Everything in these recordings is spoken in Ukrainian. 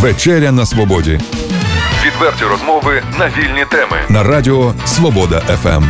Вечеря на свободі. Відверті розмови на вільні теми. На радіо Свобода ФМ.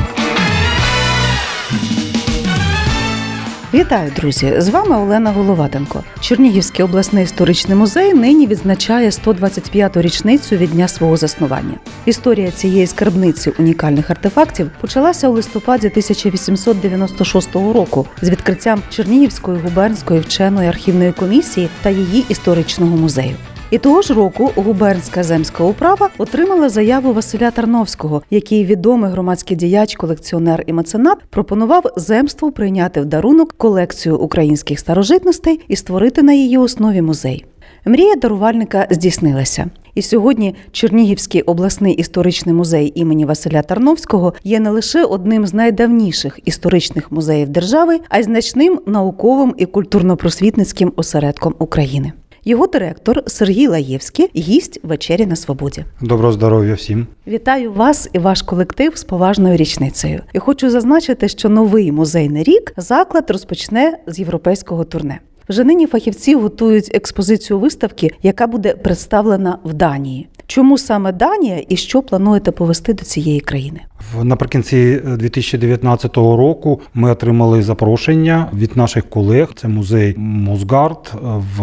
Вітаю, друзі! З вами Олена Головатенко. Чернігівський обласний історичний музей нині відзначає 125-ту річницю від дня свого заснування. Історія цієї скарбниці унікальних артефактів почалася у листопаді 1896 року з відкриттям Чернігівської губернської вченої архівної комісії та її історичного музею. І того ж року губернська земська управа отримала заяву Василя Тарновського, який відомий громадський діяч, колекціонер і меценат пропонував земству прийняти в дарунок колекцію українських старожитностей і створити на її основі музей. Мрія дарувальника здійснилася. І сьогодні Чернігівський обласний історичний музей імені Василя Тарновського є не лише одним з найдавніших історичних музеїв держави, а й значним науковим і культурно-просвітницьким осередком України. Його директор Сергій Лаєвський, гість вечері на свободі. Доброго здоров'я всім. Вітаю вас і ваш колектив з поважною річницею. І хочу зазначити, що новий музейний рік заклад розпочне з європейського турне. Вже нині фахівці готують експозицію виставки, яка буде представлена в Данії. Чому саме Данія і що плануєте повести до цієї країни? Наприкінці 2019 року ми отримали запрошення від наших колег. Це музей Мосгард в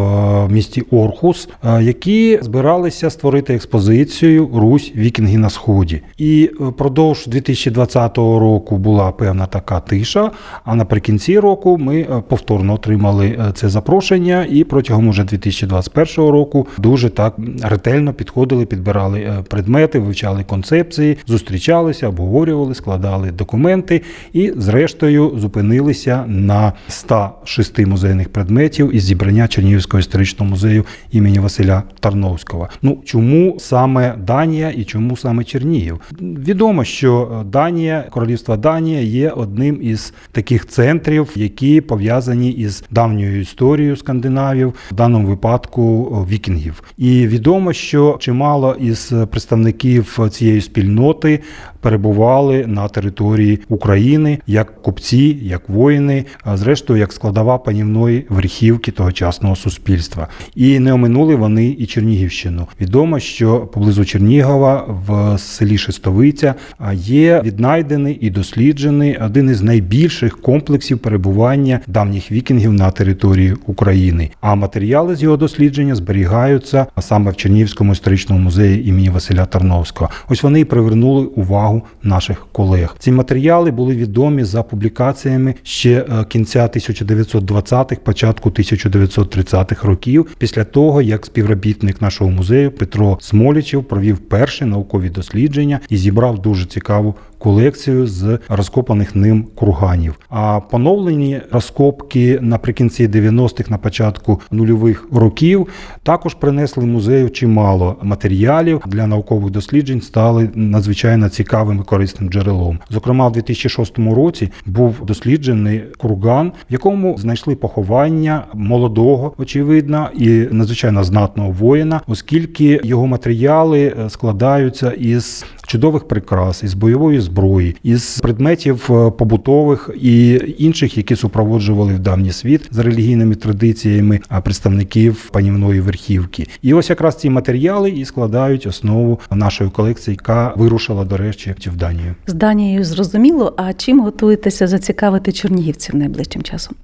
місті Орхус, які збиралися створити експозицію Русь Вікінги на сході. І продовж 2020 року була певна така тиша. А наприкінці року ми повторно отримали це запрошення, і протягом уже 2021 року дуже так ретельно підходили, підбирали предмети, вивчали концепції, зустрічалися, обговорювали, складали документи і, зрештою, зупинилися на 106 музейних предметів із зібрання Чернігівського історичного музею імені Василя Тарновського. Ну чому саме Данія і чому саме Чернігів? Відомо, що Данія, королівство Данія, є одним із таких центрів, які пов'язані із давньою історією скандинавів, в даному випадку вікінгів. І відомо, що чимало із представників цієї спільноти перебували на території України як купці, як воїни, а зрештою як складова панівної верхівки тогочасного суспільства. І не оминули вони і Чернігівщину. Відомо, що поблизу Чернігова в селі Шестовиця є віднайдений і досліджений один із найбільших комплексів перебування давніх вікінгів на території України. А матеріали з його дослідження зберігаються саме в Чернігівському історичному музеї імені Василя Тарновського. Ось вони і привернули увагу наших колег. Ці матеріали були відомі за публікаціями ще кінця 1920-х, початку 1930-х років, після того як співробітник нашого музею Петро Смолічев провів перші наукові дослідження і зібрав дуже цікаву колекцію з розкопаних ним курганів. А поновлені розкопки наприкінці 90-х, на початку нульових років також принесли музею чимало матеріалів для наукових досліджень, стали надзвичайно цікавим і корисним джерелом. Зокрема, в 2006 році був досліджений курган, в якому знайшли поховання молодого, очевидно, і надзвичайно знатного воїна, оскільки його матеріали складаються із чудових прикрас, із бойової зброї, із предметів побутових і інших, які супроводжували в давній світ з релігійними традиціями представників панівної верхівки. І ось якраз ці матеріали і складають основу нашої колекції, яка вирушила до речі в Данію. З Данією зрозуміло. А чим готуєтеся зацікавити чернігівців найближчим часом?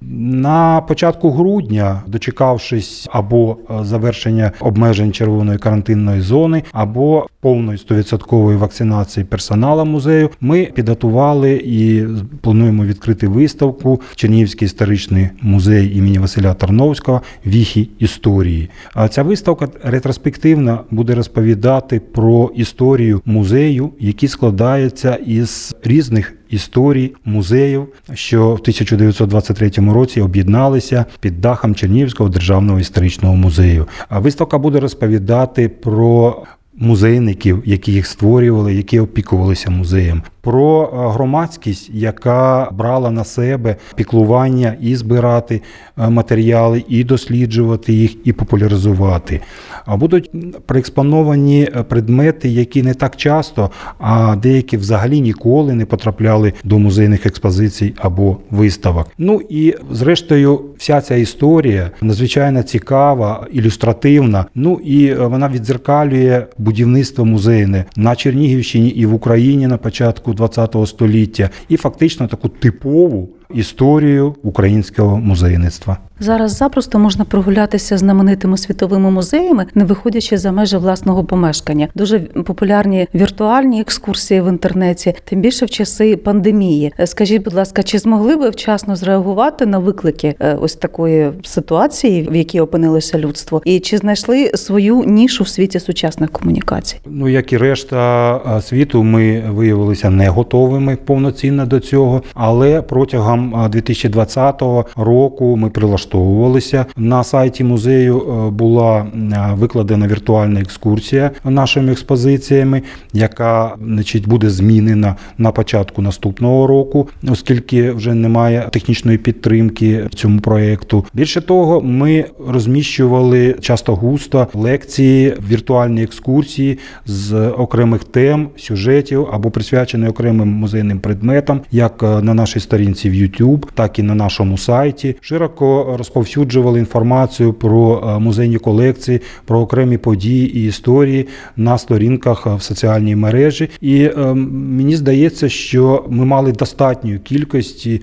На початку грудня, дочекавшись або завершення обмежень червоної карантинної зони, або повної 100% вакцинації персоналу музею, ми підготували і плануємо відкрити виставку Чернігівський історичний музей імені Василя Тарновського Віхі історії. А ця виставка ретроспективна буде розповідати про історію музею, який складається із різних історій музеїв, що в 1923 році об'єдналися під дахом Чернігівського державного історичного музею. А виставка буде розповідати про музейників, які їх створювали, які опікувалися музеєм, про е, громадськість, яка брала на себе піклування і збирати е, матеріали, і досліджувати їх, і популяризувати. А будуть проекспоновані е, предмети, які не так часто, а деякі взагалі ніколи не потрапляли до музейних експозицій або виставок. Ну і зрештою, вся ця історія надзвичайно цікава, ілюстративна. Ну і вона відзеркалює будівництво музейне на Чернігівщині і в Україні на початку ХХ століття, і фактично таку типову історію українського музейництва. Зараз запросто можна прогулятися знаменитими світовими музеями, не виходячи за межі власного помешкання. Дуже популярні віртуальні екскурсії в інтернеті, тим більше в часи пандемії. Е, Скажіть, будь ласка, чи змогли ви вчасно зреагувати на виклики е, ось такої ситуації, в якій опинилося людство, і чи знайшли свою нішу в світі сучасних комунікацій? Ну, як і решта е, світу, ми виявилися не готовими повноцінно до цього, але протягом е, 2020 року ми прилаштовувалися. На сайті музею е, була е, викладена віртуальна екскурсія нашими експозиціями, яка значить, буде змінена на початку наступного року, оскільки вже немає технічної підтримки цьому проєкту. Більше того, ми розміщували часто густо лекції, віртуальні екскурсії з окремих тем, сюжетів або присвячені окремим музейним предметам, як е, на нашій сторінці в YouTube, так і на нашому сайті. Широко розповсюджували інформацію про е, музейні колекції, про окремі події і історії на сторінках е, в соціальній мережі. І е, мені здається, що ми мали достатньої кількості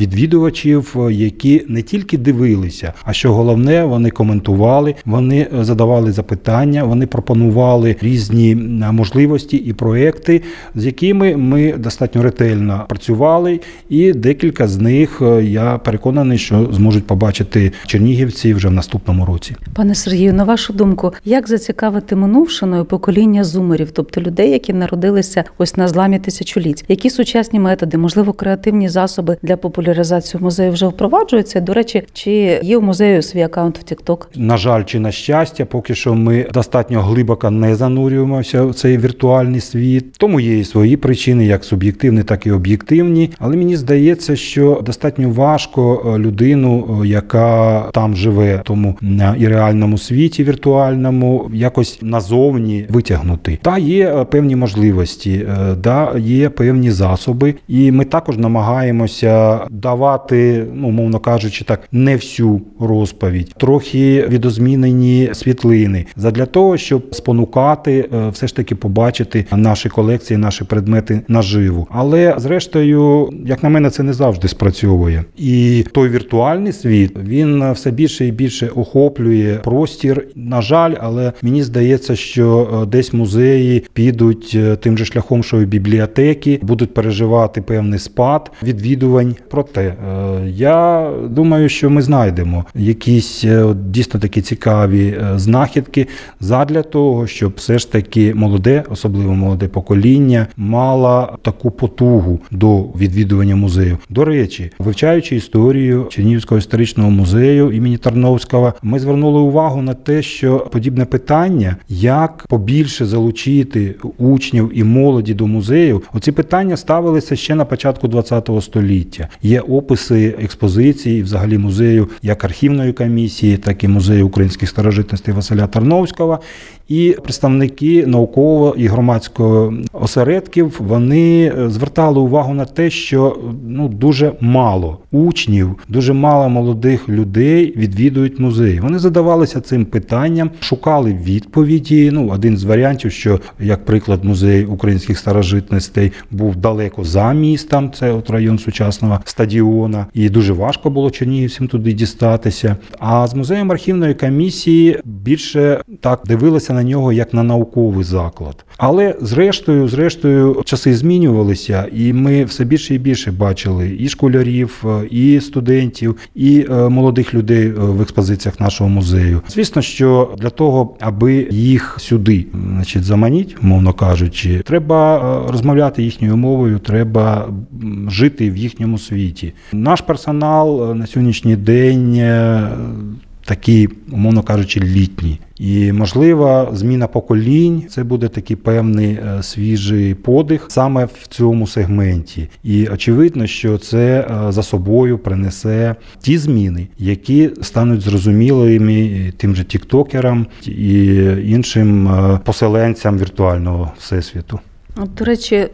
відвідувачів, які не тільки дивилися, а що головне, вони коментували, вони задавали запитання, вони пропонували різні можливості і проекти, з якими ми достатньо ретельно працювали, і декілька з них я переконаний, що зможуть побачити чернігівці вже в наступному році. Пане Сергію, на вашу думку, як зацікавити минувшиною покоління зумерів, тобто людей, які народилися ось на зламі тисячоліть? Які сучасні методи, можливо, креативні засоби для популяризації музею вже впроваджуються? До речі, чи є у музею свій аккаунт в TikTok? На жаль, чи на щастя, поки що ми достатньо глибоко не занурюємося в цей віртуальний світ. Тому є і свої причини, як суб'єктивні, так і об'єктивні. Але мені здається, що достатньо важко е, людину, е, яка там живе, тому е, і реальному світі віртуальному, якось назовні витягнути. Та є е, певні можливості, е, да, є певні засоби, і ми також намагаємося давати, ну мовно кажучи, так не всю розповідь, трохи відозмінені світлини, задля того, щоб спонукати, все ж таки побачити наші колекції, наші предмети наживу. Але зрештою, як на мене, це не завжди спрацьовує. І той віртуальний світ він все більше і більше охоплює простір. На жаль, але мені здається, що е, десь музеї підуть е, тим же шляхом, що і бібліотеки будуть переживати певний спад відвідувань. Проте е, я думаю, що ми знайдемо якісь дійсно такі цікаві знахідки задля того, щоб все ж таки молоде, особливо молоде покоління, мало таку потугу до відвідування музею. До речі, вивчаючи історію Чернігівського історичного музею імені Тарновського, ми звернули увагу на те, що подібне питання, як побільше залучити учнів і молоді до музею, оці питання ставилися ще на початку ХХ століття. Є описи експозиції, взагалі музею як архівної комісії, так і музею українських старожитностей Василя Тарновського. І представники наукового і громадського осередків вони е, звертали увагу на те, що ну дуже мало учнів, дуже мало молодих людей відвідують музей. Вони задавалися цим питанням, шукали відповіді. Ну, один з варіантів, що як приклад, музей українських старожитностей був далеко за містом. Це от район сучасного стадіона, і дуже важко було чернігівцям туди дістатися. А з музеєм архівної комісії більше так дивилися на нього як на науковий заклад. Але зрештою, зрештою, часи змінювалися, і ми все більше і більше бачили і школярів, е, і студентів, і е, молодих людей е, в експозиціях нашого музею. Звісно, що для того, аби їх сюди, значить, заманіть, мовно кажучи, треба розмовляти їхньою мовою, треба жити в їхньому світі. Наш персонал на сьогоднішній день. Такі, умовно кажучи, літні. І можливо, зміна поколінь це буде такий певний е, свіжий подих саме в цьому сегменті. І очевидно, що це е, за собою принесе ті зміни, які стануть зрозумілими тим же тіктокерам і іншим е, поселенцям віртуального всесвіту. До речі, е,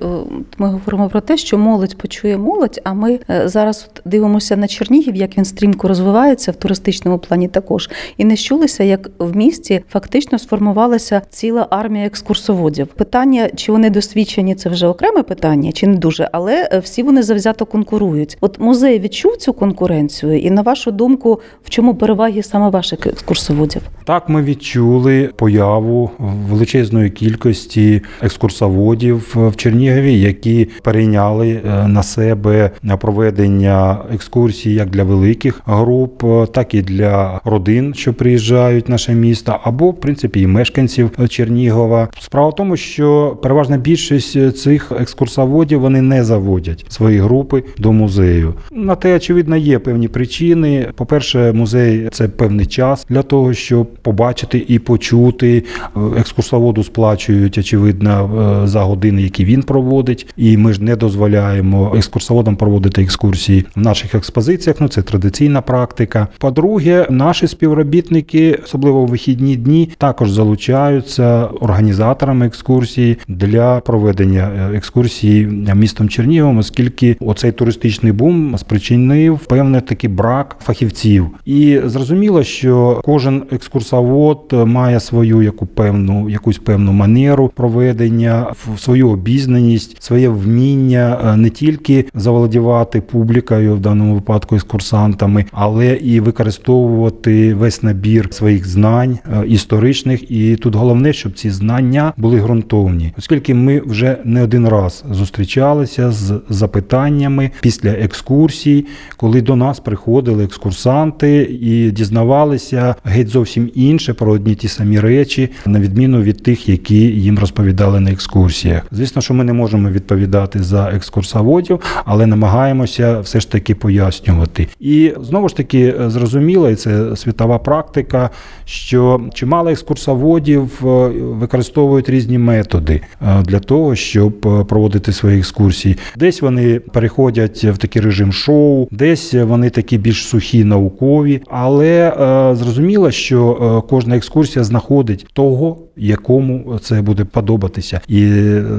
ми говоримо про те, що молодь почує молодь. А ми е, зараз дивимося на Чернігів, як він стрімко розвивається в туристичному плані також. І не щулися, як в місті фактично сформувалася ціла армія екскурсоводів. Питання, чи вони досвідчені, це вже окреме питання, чи не дуже, але е, всі вони завзято конкурують. От музей відчув цю конкуренцію, і на вашу думку, в чому переваги саме ваших екскурсоводів? Так, ми відчули появу величезної кількості екскурсоводів в Чернігові, які перейняли е, на себе проведення екскурсій як для великих груп, е, так і для родин, що приїжджають в наше місто, або в принципі і мешканців Чернігова. Справа в тому, що переважна більшість цих екскурсоводів вони не заводять свої групи до музею. На те, очевидно, є певні причини. По-перше, музей це певний час для того, щоб побачити і почути. Е, Екскурсоводу сплачують, очевидно, е, за години, які він проводить. І ми ж не дозволяємо екскурсоводам проводити екскурсії в наших експозиціях. Ну це традиційна практика. По-друге, наші співробітники, особливо у вихідні дні, також залучаються організаторами екскурсії для проведення е, екскурсії містом Черніговом, оскільки оцей туристичний бум спричинив певний такий брак фахівців. І зрозуміло, що кожен екскурсовод має свою яку певну якусь певну манеру проведення, в- свою обізнаність, своє вміння е, не тільки заволодівати публікою, в даному випадку екскурсантами, але і використовувати весь набір своїх знань е, історичних. І тут головне, щоб ці знання були ґрунтовні, оскільки ми вже не один раз зустрічалися з запитаннями після екскурсій, коли до нас приходили екскурсанти і дізнавалися геть зовсім інше про одні ті самі речі, на відміну від тих, які їм розповідали на екскурсіях. Звісно, що ми не можемо відповідати за екскурсоводів, але намагаємося все ж таки пояснювати. І знову ж таки е, зрозуміло, і це світова практика, що чимало екскурсоводів е, використовують різні методи е, для того, щоб проводити свої екскурсії. Десь вони переходять в такий режим шоу, десь вони такі більш сухі, наукові, але зрозуміло, що кожна екскурсія знаходить того, якому це буде подобатися. І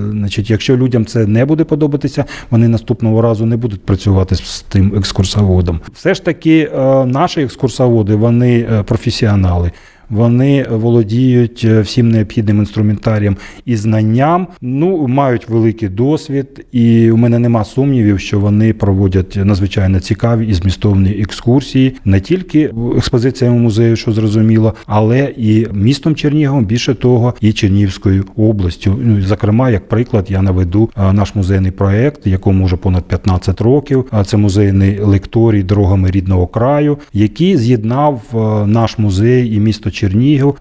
значить, якщо людям це не буде подобатися, вони наступного разу не будуть працювати з тим екскурсоводом. Все ж таки, е, наші екскурсоводи вони е, професіонали. Вони володіють е, всім необхідним інструментарієм і знанням. Ну мають великий досвід, і у мене нема сумнівів, що вони проводять надзвичайно цікаві і змістовні екскурсії не тільки експозиціями музею, що зрозуміло, але і містом Черніговом, більше того, і Чернігівською областю. Ну, зокрема, як приклад, я наведу е, наш музейний проект, якому вже понад 15 років. А це музейний лекторій дорогами рідного краю, який з'єднав е, наш музей і місто Чернігів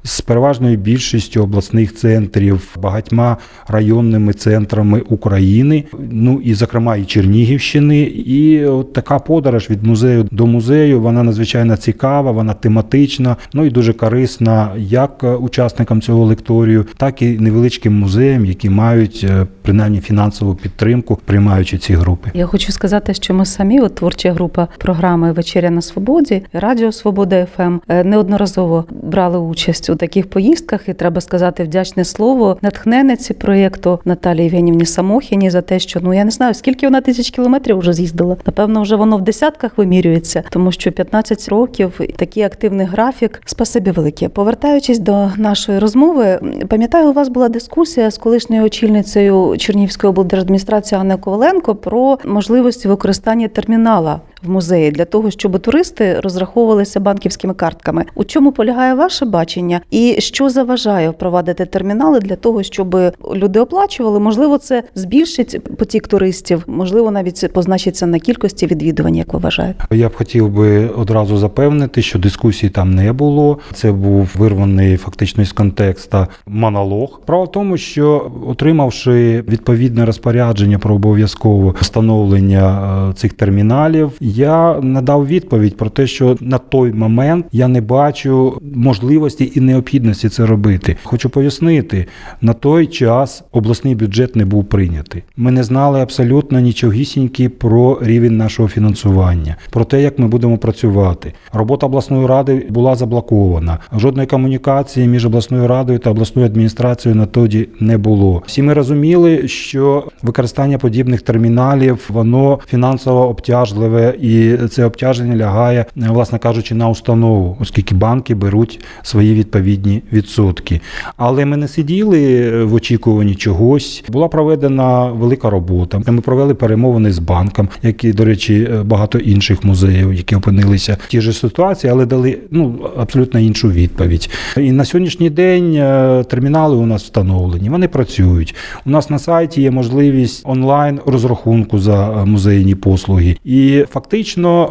з переважною більшістю обласних центрів, багатьма районними центрами України, ну і зокрема і Чернігівщини. І от така подорож від музею до музею, вона надзвичайно цікава, вона тематична, ну і дуже корисна як е, учасникам цього лекторію, так і невеличким музеям, які мають е, принаймні фінансову підтримку, приймаючи ці групи. Я хочу сказати, що ми самі, от творча група програми Вечеря на свободі, Радіо Свобода ФМ неодноразово брали участь у таких поїздках, і треба сказати вдячне слово натхненниці проєкту Наталії Євгенівні Самохіні за те, що ну я не знаю, скільки вона тисяч кілометрів вже з'їздила. Напевно, вже воно в десятках вимірюється, тому що 15 років такий активний графік. Спасибі велике. Повертаючись до нашої розмови, пам'ятаю, у вас була дискусія з колишньою очільницею Чернігівської облдержадміністрації Анною Коваленко про можливості використання термінала в музеї для того, щоб туристи розраховувалися банківськими картками. У чому полягає ваше бачення, і що заважає впровадити термінали для того, щоб люди оплачували? Можливо, це збільшить потік туристів, можливо, навіть це позначиться на кількості відвідувань, як ви вважаєте? Я б хотів би одразу запевнити, що дискусії там не було. Це був вирваний фактично із контекста монолог. Справа в тому, що отримавши відповідне розпорядження про обов'язкове встановлення е, цих терміналів, Я надав відповідь про те, що на той момент я не бачу можливості і необхідності це робити. Хочу пояснити, на той час обласний бюджет не був прийнятий. Ми не знали абсолютно нічогісіньки про рівень нашого фінансування, про те, як ми будемо працювати. Робота обласної ради була заблокована. Жодної комунікації між обласною радою та обласною адміністрацією на тоді не було. Всі ми розуміли, що використання подібних терміналів воно фінансово обтяжливе, і це обтяження лягає, власне кажучи, на установу, оскільки банки беруть свої відповідні відсотки. Але ми не сиділи в очікуванні чогось. Була проведена велика робота. Ми провели перемовини з банком, як і, до речі, багато інших музеїв, які опинилися в тій же ситуації, але дали ну абсолютно іншу відповідь. І на сьогоднішній день е, термінали у нас встановлені, вони працюють. У нас на сайті є можливість онлайн розрахунку за е, музейні послуги. І фактично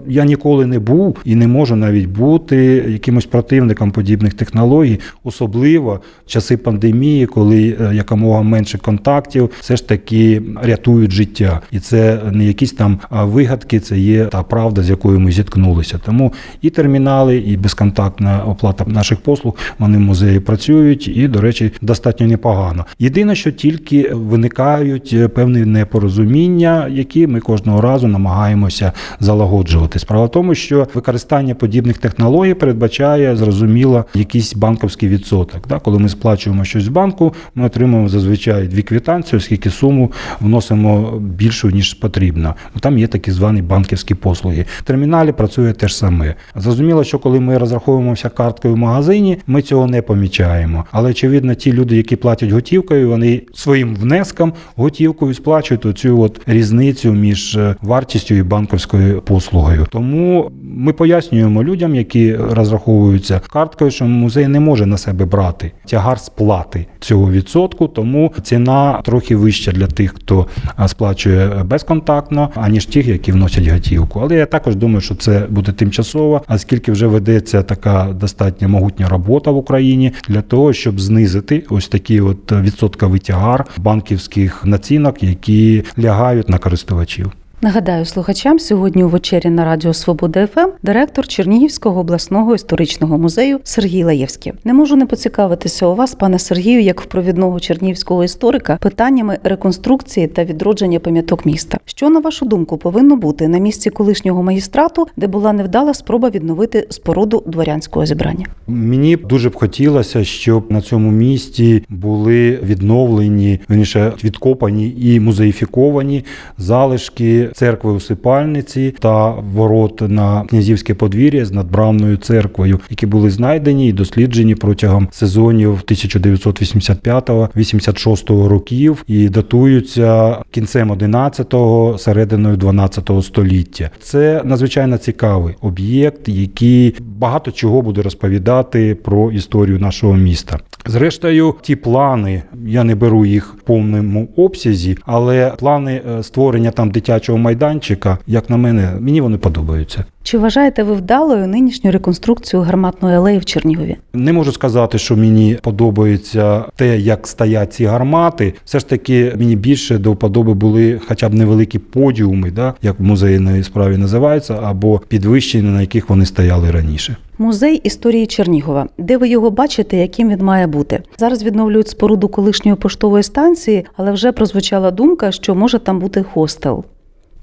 я ніколи не був і не можу навіть бути якимось противником подібних технологій, особливо в часи пандемії, коли е, якомога менше контактів, все ж таки рятують життя, і це не якісь там вигадки, це є та правда, з якою ми зіткнулися. Тому і термінали, і безконтактна оплата наших послуг вони в музеї працюють, і, до речі, достатньо непогано. Єдине, що тільки виникають е, певні непорозуміння, які ми кожного разу намагаємося залагоджувати. Справа в тому, що використання подібних технологій передбачає зрозуміло якийсь банковський відсоток. Да? Коли ми сплачуємо щось в банку, ми отримуємо зазвичай дві квитанції, оскільки суму вносимо більшу ніж потрібно. Там є такі звані банківські послуги. В терміналі працює те ж саме. Зрозуміло, що коли ми розраховуємося карткою в магазині, ми цього не помічаємо. Але очевидно, ті люди, які платять готівкою, вони своїм внеском готівкою сплачують оцю от різницю між е, вартістю і банківською послугою. Тому ми пояснюємо людям, які розраховуються карткою, що музей не може на себе брати тягар сплати цього відсотку, тому ціна трохи вища для тих, хто сплачує безконтактно, аніж тих, які вносять готівку. Але я також думаю, що це буде тимчасово, оскільки вже ведеться така достатньо могутня робота в Україні для того, щоб знизити ось такий от відсотковий тягар банківських націнок, які лягають на користувачів. Нагадаю слухачам сьогодні у вечері на Радіо Свобода ФМ директор Чернігівського обласного історичного музею Сергій Лаєвський. Не можу не поцікавитися у вас, пане Сергію, як в провідного чернігівського історика, питаннями реконструкції та відродження пам'яток міста. Що на вашу думку повинно бути на місці колишнього магістрату, де була невдала спроба відновити споруду дворянського зібрання? Мені дуже б хотілося, щоб на цьому місці були відновлені верніше, відкопані і музеїфіковані залишки церкви усипальниці та ворот на князівське подвір'я з надбравною церквою, які були знайдені і досліджені протягом сезонів 1985-86 років і датуються кінцем 11-го, серединою 12-го століття. Це надзвичайно цікавий об'єкт, який багато чого буде розповідати про історію нашого міста. Зрештою, ті плани, я не беру їх в повному обсязі, але плани е, створення там дитячого майданчика, як на мене, мені вони подобаються. Чи вважаєте ви вдалою нинішню реконструкцію гарматної алеї в Чернігові? Не можу сказати, що мені подобається те, як стоять ці гармати. Все ж таки, мені більше до вподоби були хоча б невеликі подіуми, да, як в музейної справі називаються, або підвищені, на яких вони стояли раніше. Музей історії Чернігова. Де ви його бачите, яким він має бути? Зараз відновлюють споруду колишньої поштової станції, але вже прозвучала думка, що може там бути хостел.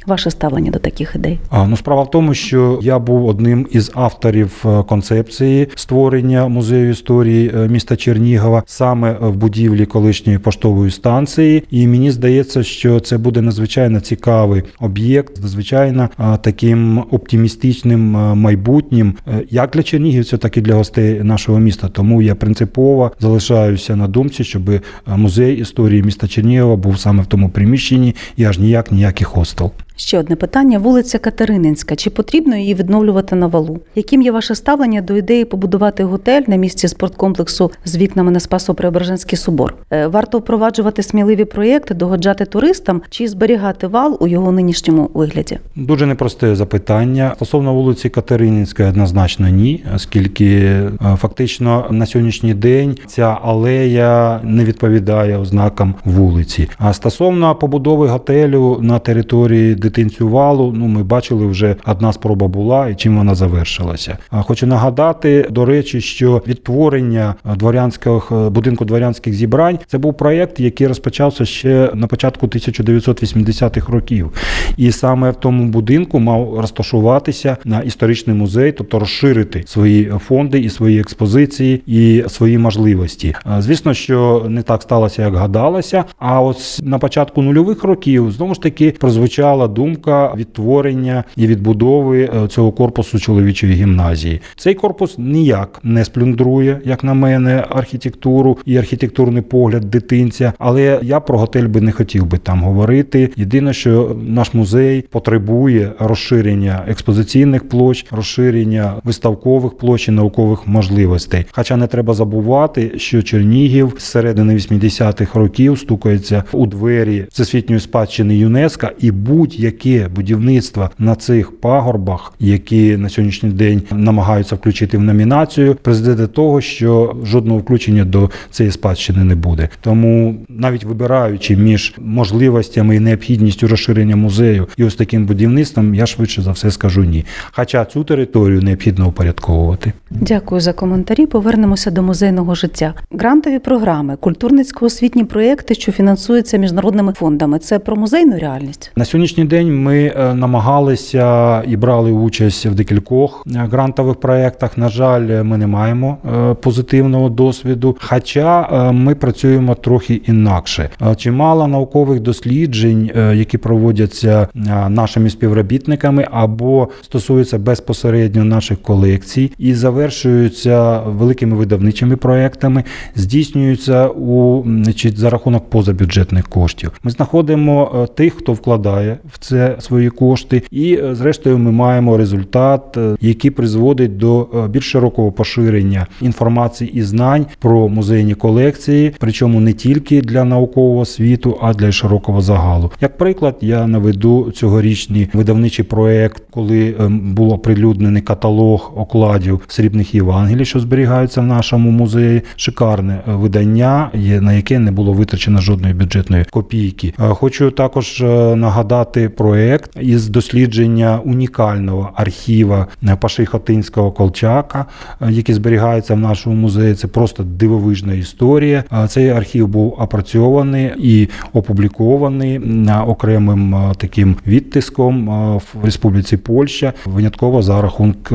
Ваше ставлення до таких ідей? А ну справа в тому, що я був одним із авторів е, концепції створення музею історії е, міста Чернігова саме в будівлі колишньої поштової станції. І мені здається, що це буде надзвичайно цікавий об'єкт, надзвичайно таким оптимістичним майбутнім, е, як для чернігівців, так і для гостей нашого міста. Тому я принципово залишаюся на думці, щоб музей історії міста Чернігова був саме в тому приміщенні і аж ніяк ніякий хостел. Ще одне питання: вулиця Катерининська. Чи потрібно її відновлювати на валу? Яким є ваше ставлення до ідеї побудувати готель на місці спорткомплексу з вікнами на Спасо-Преображенський собор? Е, варто впроваджувати сміливі проєкти, догоджати туристам чи зберігати вал у його нинішньому вигляді? Дуже непросте запитання. Стосовно вулиці Катерининської однозначно ні, оскільки е, фактично на сьогоднішній день ця алея не відповідає ознакам вулиці. А стосовно побудови готелю на території дитинцю валу. Ну, ми бачили, вже одна спроба була і чим вона завершилася. А хочу нагадати, до речі, що відтворення дворянського будинку дворянських зібрань це був проєкт, який розпочався ще на початку 1980-х років. І саме в тому будинку мав розташуватися на історичний музей, тобто розширити свої фонди і свої експозиції і свої можливості. Звісно, що не так сталося, як гадалося. А от на початку нульових років знову ж таки прозвучала думка відтворення і відбудови е, цього корпусу чоловічої гімназії. Цей корпус ніяк не сплюндрує, як на мене, архітектуру і архітектурний погляд дитинця. Але я про готель би не хотів би там говорити. Єдине, що наш музей потребує розширення експозиційних площ, розширення виставкових площ і наукових можливостей. Хоча не треба забувати, що Чернігів з середини 80-х років стукається у двері всесвітньої спадщини ЮНЕСКО, і будь-яке будівництво на цих пагорбах, які на сьогоднішній день намагаються включити в номінацію, призведе до того, що жодного включення до цієї спадщини не буде. Тому навіть вибираючи між можливостями і необхідністю розширення музею і ось таким будівництвом, я швидше за все скажу ні. Хоча цю територію необхідно упорядковувати. Дякую за коментарі. Повернемося до музейного життя. Грантові програми, культурницько-освітні проєкти, що фінансуються міжнародними фондами. Це про музейну реальність. На сьогоднішній день ми е, намагалися і брали участь в декількох е, грантових проєктах. На жаль, ми не маємо е, позитивного досвіду. Хоча ми працюємо трохи інакше. Чимало наукових досліджень, які проводяться нашими співробітниками, або стосуються безпосередньо наших колекцій і завершуються великими видавничими проектами, здійснюються у значить, за рахунок позабюджетних коштів. Ми знаходимо тих, хто вкладає в це свої кошти, і е, зрештою ми маємо результат, е, який призводить до е, більш широкого поширення інформації і знань про музейні колекції, причому не тільки для наукового світу, а для широкого загалу. Як приклад, я наведу цьогорічний видавничий проект, коли ем, був оприлюднений каталог окладів срібних Євангелій, що зберігаються в нашому музеї. Шикарне видання, на яке не було витрачено жодної бюджетної копійки. Хочу також нагадати проект із дослідження унікального архіва е, Паши Хотинського Колчака, е, який зберігається в нашому музеї. Це просто дивовижна історія. Е, Цей архів був опрацьований і опублікований на окремим таким відтиском в Республіці Польща, винятково за рахунок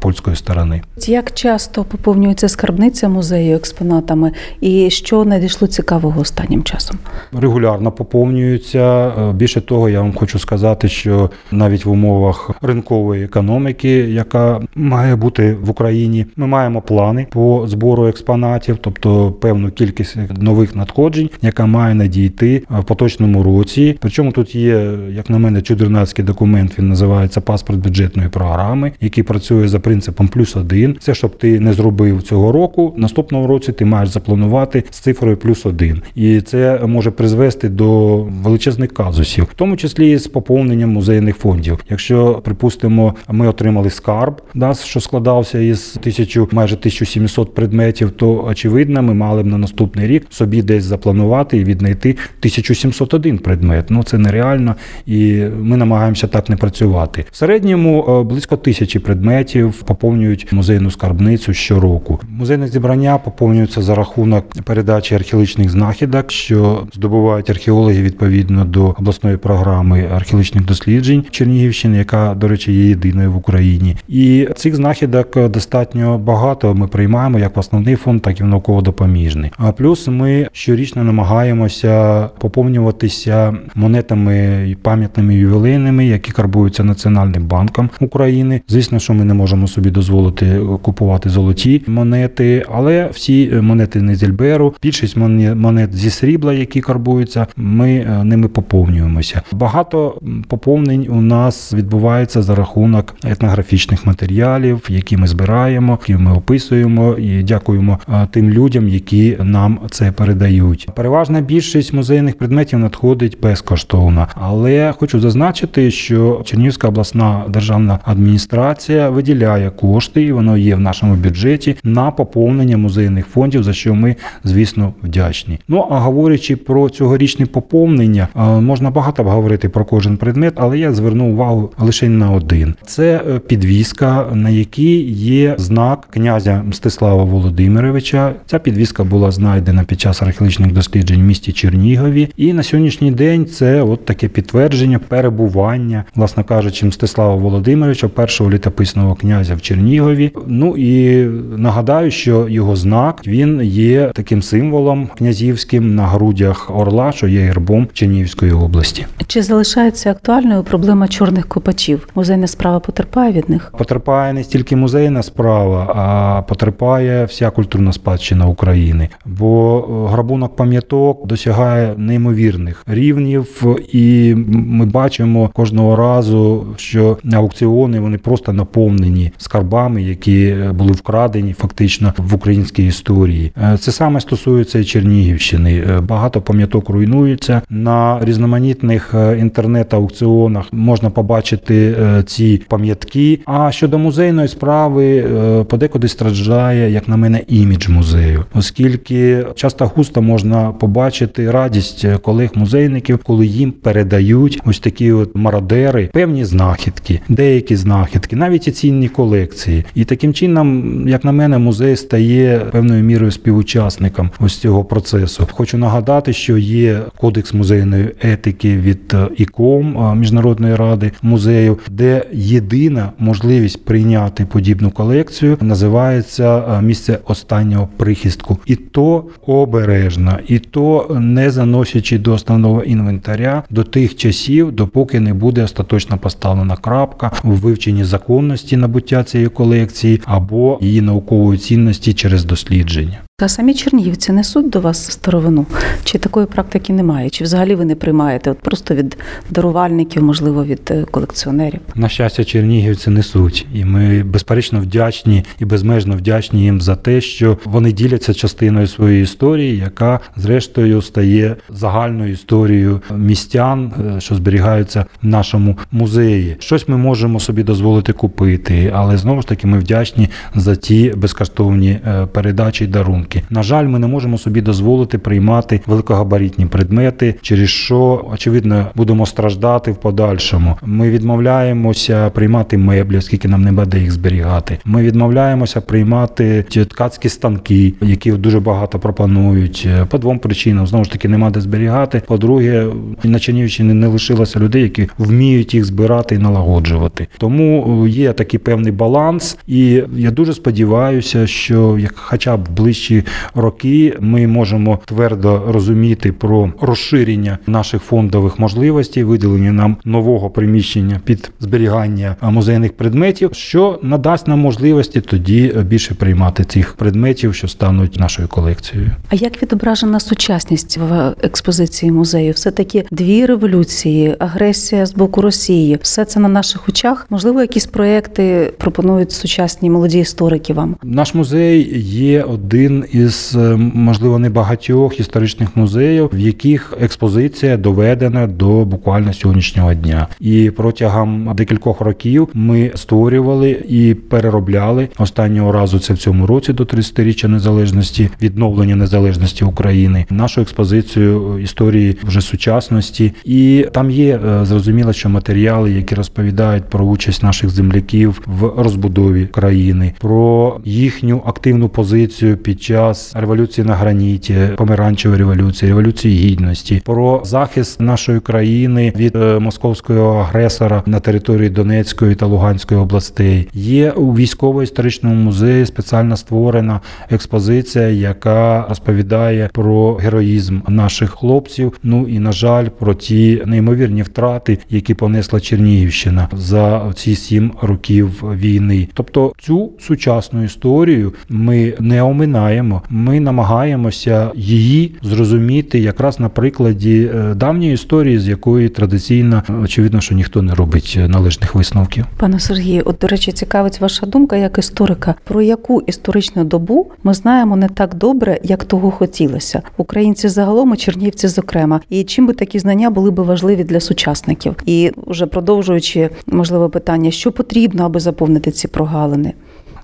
польської сторони. Як часто поповнюється скарбниця музею експонатами, і що надійшло цікавого останнім часом? регулярно поповнюються. Більше того, я вам хочу сказати, що навіть в умовах ринкової економіки, яка має бути в Україні, ми маємо плани по збору експонатів, тобто певну кількість нових надходжень, яка має надійти в поточному році. Причому тут є, як на мене, чудернацький документ. Він називається паспорт бюджетної програми, який працює за принципом плюс один. Це щоб ти не зробив цього року. Наступного році ти маєш запланувати з цифрою плюс один, і це може призвести до величезних казусів, в тому числі з поповненням музейних фондів. Якщо припустимо, ми отримали скарб, да, що складався із тисячу майже 1700 предметів, то очевидно, ми мали б на наступний рік собі десь запланувати і віднайти 1701 предмет. Ну це нереально, і ми намагаємося так не працювати. В середньому е, близько тисячі предметів поповнюють музейну скарбницю щороку. Музейне зібрання поповнюється за рахунок передачі археологічних знахідок, що здобувають археологи відповідно до обласної програми археологічних досліджень Чернігівщини, яка, до речі, є єдиною в Україні. І цих знахідок достатньо багато. Ми приймаємо як в основний фонд, так і в науково-допоміжний. А плюс ми щорічно намагаємося поповнюватися монетами пам'ятними ювілейними, які карбуються Національним банком України. Звісно, що ми не можемо собі дозволити купувати золоті монети, але всі монети не з Ельберу, більшість монет зі срібла, які карбуються, ми е, ними поповнюємося. Багато м, поповнень у нас відбувається за рахунок етнографічних матеріалів, які ми збираємо, які ми описуємо, і дякуємо тим людям, які нам це передають. Переважна більшість музейних предметів надходить безкоштовно, але хочу зазначити, що Чернігівська обласна державна адміністрація виділяє кошти, і воно є в нашому бюджеті на поповнення музейних фондів, за що ми, звісно, вдячні. Ну а говорячи про цьогорічне поповнення, можна багато говорити про кожен предмет, але я звернув увагу лише на один: це е, підвіска, на якій є знак князя Мстислава Володимировича. Ця підвіска була знайдена під час археологічних досліджень в місті Чернігові. І на сьогоднішній день це от таке підтвердження перебування, власне кажучи, Мстислава Володимировича, першого літописного князя в Чернігові. Ну і нагадаю, що його знак він є таким символом князівським на грудях орла, що є гербом Чернігівської області. Чи залишається актуальною проблема чорних копачів? Музейна справа потерпає від них? Потерпає не стільки музейна справа, а потерпає вся культурна спадщина України. Бо е, грабунок пам'яток досягає неймовірних рівнів, і ми бачимо кожного разу, що аукціони вони просто наповнені скарбами, які е, були вкрадені фактично в українській історії. Е, Це саме стосується Чернігівщини. Багато пам'яток руйнуються на різноманітних е, інтернет-аукціонах. Можна побачити е, ці пам'ятки. А щодо музейної справи, е, подекуди страждає, як на мене, імідж музею, оскільки часто густо можна побачити радість е, колег-музейників, коли їм передають ось такі от мародери певні знахідки, деякі знахідки, навіть і цінні колекції. І таким чином, як на мене, музей стає певною мірою співучасником ось цього процесу. Хочу нагадати, що є кодекс музейної етики від е, ІКОМ е, Міжнародної ради музеїв, де єдина можливість прийняти подібну колекцію називається місце останнього прихистку, і то обережно, і то не заносячи до основного інвентаря до тих часів, допоки не буде остаточно поставлена крапка у вивченні законності набуття цієї колекції або її наукової цінності через дослідження. А самі чернігівці несуть до вас старовину? Чи такої практики немає? Чи взагалі ви не приймаєте? От просто від дарувальників, можливо, від е, колекціонерів? На щастя, чернігівці несуть, і ми безперечно вдячні і безмежно вдячні їм за те, що вони діляться частиною своєї історії, яка зрештою стає загальною історією містян, е, що зберігаються в нашому музеї. Щось ми можемо собі дозволити купити, але знову ж таки ми вдячні за ті безкоштовні е, передачі й дарунки. На жаль, ми не можемо собі дозволити приймати великогабаритні предмети, через що очевидно будемо страждати в подальшому. Ми відмовляємося приймати меблі, оскільки нам не буде їх зберігати. Ми відмовляємося приймати ті ткацькі станки, які дуже багато пропонують. е, По двом причинам знову ж таки нема де зберігати. По-друге, на Чернігівщині не лишилося людей, які вміють їх збирати і налагоджувати. Тому е, є такий певний баланс, і я дуже сподіваюся, що як хоча б в роки ми можемо твердо розуміти про розширення наших фондових можливостей, виділення нам нового приміщення під зберігання музейних предметів, що надасть нам можливості тоді більше приймати цих предметів, що стануть нашою колекцією. А як відображена сучасність в експозиції музею? Все таки дві революції, агресія з боку Росії, все це на наших очах. Можливо, якісь проекти пропонують сучасні молоді історики вам. Наш музей є один із е, можливо небагатьох історичних музеїв, в яких експозиція доведена до буквально сьогоднішнього дня. І протягом декількох років ми створювали і переробляли останнього разу. Це в цьому році до 30-річчя незалежності, відновлення незалежності України, нашу експозицію історії вже сучасності, і там є е, зрозуміло, що матеріали, які розповідають про участь наших земляків в розбудові країни, про їхню активну позицію під час революції на граніті, помаранчевої революції, революції гідності, про захист нашої країни від е, московського агресора на території Донецької та Луганської областей. Є у військово-історичному музеї спеціально створена експозиція, яка розповідає про героїзм наших хлопців. Ну і на жаль, про ті неймовірні втрати, які понесла Чернігівщина за ці сім років війни. Тобто цю сучасну історію ми не оминаємо. Ми намагаємося її зрозуміти якраз на прикладі е, давньої історії, з якої традиційно очевидно, що ніхто не робить належних висновків. Пане Сергію, от до речі, цікавить ваша думка як історика, про яку історичну добу ми знаємо не так добре, як того хотілося. Українці загалом, і чернівці, зокрема, і чим би такі знання були би важливі для сучасників? І вже продовжуючи можливе питання, що потрібно, аби заповнити ці прогалини.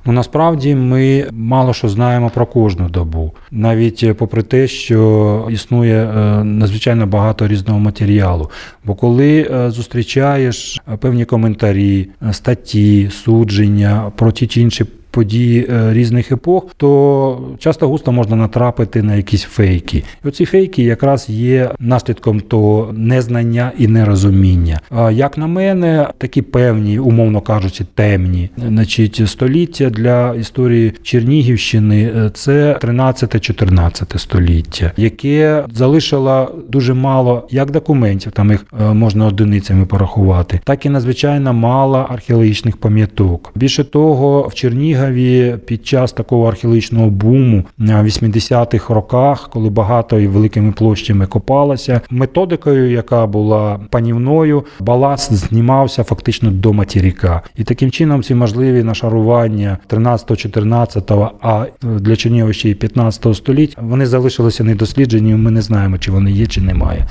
Ну насправді ми мало що знаємо про кожну добу, навіть попри те, що існує е, надзвичайно багато різного матеріалу. Бо коли е, зустрічаєш е, певні коментарі, статті, судження про ті чи інші події е, різних епох, то часто густо можна натрапити на якісь фейки. І оці фейки якраз є наслідком того незнання і нерозуміння. А як на мене, такі певні, умовно кажучи, темні значить, століття для історії Чернігівщини е, це 13-14 століття, яке залишило дуже мало як документів, там їх е, можна одиницями порахувати, так і надзвичайно мало археологічних пам'яток. Більше того, в Чернігові Чернігові під час такого археологічного буму в 80-х роках, коли багато і великими площами копалося, методикою, яка була панівною, баласт знімався фактично до материка. І таким чином ці можливі нашарування 13-14, а для Чернігова ще й 15 століття, вони залишилися недосліджені. Ми не знаємо, чи вони є, чи немає.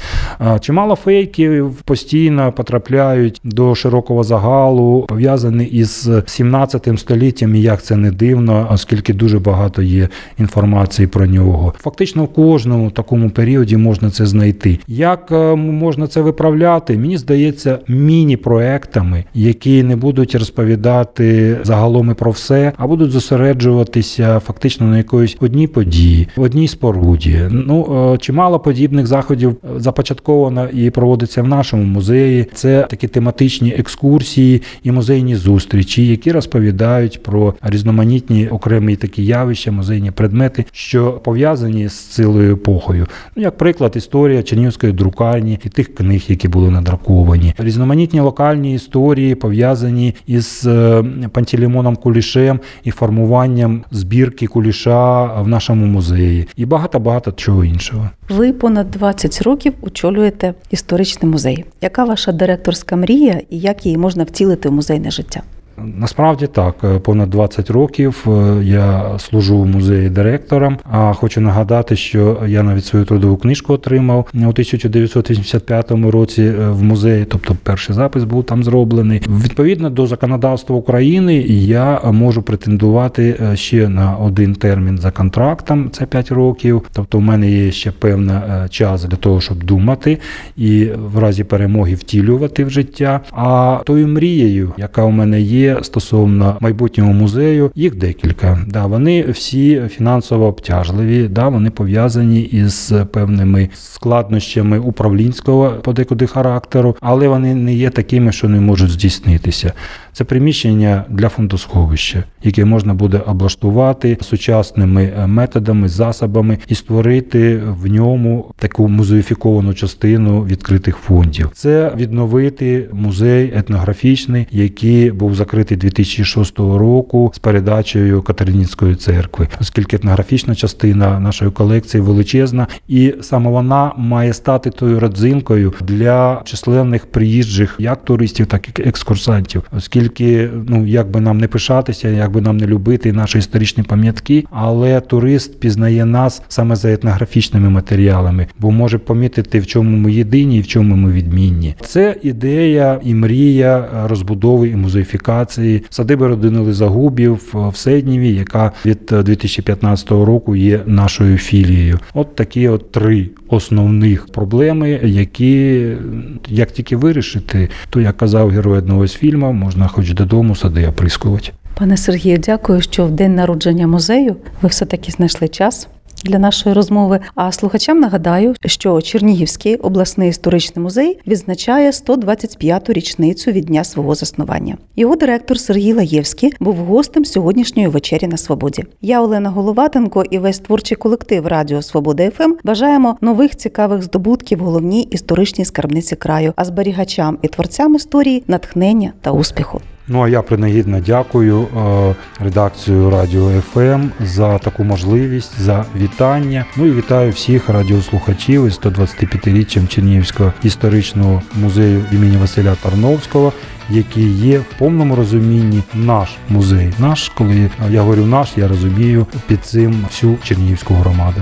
Чимало фейків постійно потрапляють до широкого загалу, пов'язані із 17 століттям і як це не дивно, оскільки дуже багато є інформації про нього. Фактично в кожному такому періоді можна це знайти. Як е, можна це виправляти? Мені здається, міні-проектами, які не будуть розповідати загалом і про все, а будуть зосереджуватися фактично на якоїсь одній події, одній споруді. Ну е, чимало подібних заходів започатковано і проводиться в нашому музеї. Це такі тематичні екскурсії і музейні зустрічі, які розповідають про різноманітні окремі такі явища, музейні предмети, що пов'язані з цілою епохою. Ну, як приклад, історія Чернігівської друкарні і тих книг, які були надраковані, різноманітні локальні історії пов'язані із е, Пантелеймоном Кулішем і формуванням збірки Куліша в нашому музеї, і багато багато чого іншого. Ви понад 20 років очолюєте історичний музей. Яка ваша директорська мрія і як її можна втілити в музейне життя? Насправді так, е, понад 20 років е, я служу в музеї директором. А хочу нагадати, що я навіть свою трудову книжку отримав у 1985 році е, в музеї, тобто перший запис був там зроблений. Відповідно до законодавства України, я можу претендувати ще на один термін за контрактом. Це 5 років. Тобто, в мене є ще певний час для того, щоб думати і в разі перемоги втілювати в життя. А тою мрією, яка у мене є стосовно майбутнього музею. Їх декілька. Да, Вони всі фінансово обтяжливі, да, вони пов'язані із певними складнощами управлінського подекуди характеру, але вони не є такими, що не можуть здійснитися. Це приміщення для фондосховища, яке можна буде облаштувати сучасними е, методами, засобами і створити в ньому таку музеїфіковану частину відкритих фондів. Це відновити музей етнографічний, який був закритий 2006 року з передачею Катеринінської церкви, оскільки етнографічна частина нашої колекції величезна, і саме вона має стати тою родзинкою для численних приїжджих як туристів, так і екскурсантів, оскільки оскільки ну як би нам не пишатися, як би нам не любити наші історичні пам'ятки, але турист пізнає нас саме за етнографічними матеріалами, бо може помітити, в чому ми єдині і в чому ми відмінні. Це ідея і мрія розбудови і музеїфікації садиби родини Лизагубів в Седніві, яка від 2015 року є нашою філією. От такі от три основних проблеми, які як тільки вирішити, то як казав герой одного з фільмів, можна хоч додому сади оприскувати. Пане Сергію, дякую, що в день народження музею ви все таки знайшли час для нашої розмови. А слухачам нагадаю, що Чернігівський обласний історичний музей відзначає 125-ту річницю від дня свого заснування. Його директор Сергій Лаєвський був гостем сьогоднішньої вечері на свободі. Я Олена Головатенко і весь творчий колектив Радіо Свобода ФМ бажаємо нових цікавих здобутків головній історичній скарбниці краю, а зберігачам і творцям історії натхнення та успіху. Ну а я принагідно дякую е, редакцію Радіо ФМ за таку можливість, за вітання. Ну і вітаю всіх радіослухачів із 125-річчям Чернігівського історичного музею імені Василя Тарновського, який є в повному розумінні наш музей. Наш, коли я говорю наш, я розумію під цим всю Чернігівську громаду.